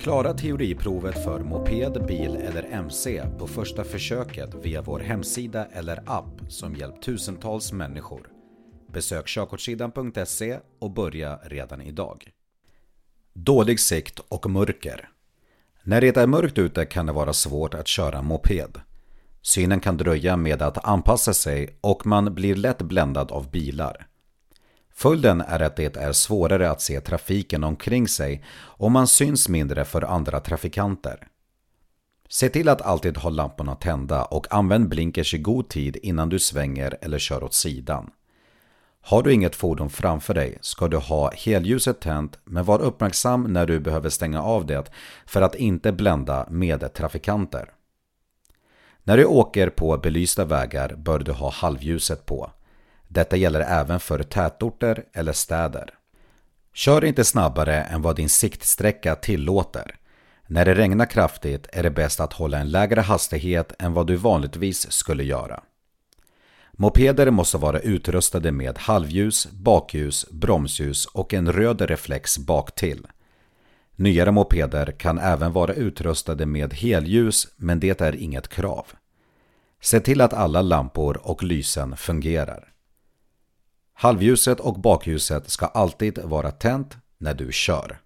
Klara teoriprovet för moped, bil eller MC på första försöket via vår hemsida eller app som hjälpt tusentals människor. Besök körkortssidan.se och börja redan idag. Dålig sikt och mörker. När det är mörkt ute kan det vara svårt att köra moped. Synen kan dröja med att anpassa sig och man blir lätt bländad av bilar. Följden är att det är svårare att se trafiken omkring sig och man syns mindre för andra trafikanter. Se till att alltid ha lamporna tända och använd blinkers i god tid innan du svänger eller kör åt sidan. Har du inget fordon framför dig ska du ha helljuset tänt men var uppmärksam när du behöver stänga av det för att inte blända med trafikanter. När du åker på belysta vägar bör du ha halvljuset på. Detta gäller även för tätorter eller städer. Kör inte snabbare än vad din siktsträcka tillåter. När det regnar kraftigt är det bäst att hålla en lägre hastighet än vad du vanligtvis skulle göra. Mopeder måste vara utrustade med halvljus, bakljus, bromsljus och en röd reflex baktill. Nyare mopeder kan även vara utrustade med helljus men det är inget krav. Se till att alla lampor och lysen fungerar. Halvljuset och bakljuset ska alltid vara tänt när du kör.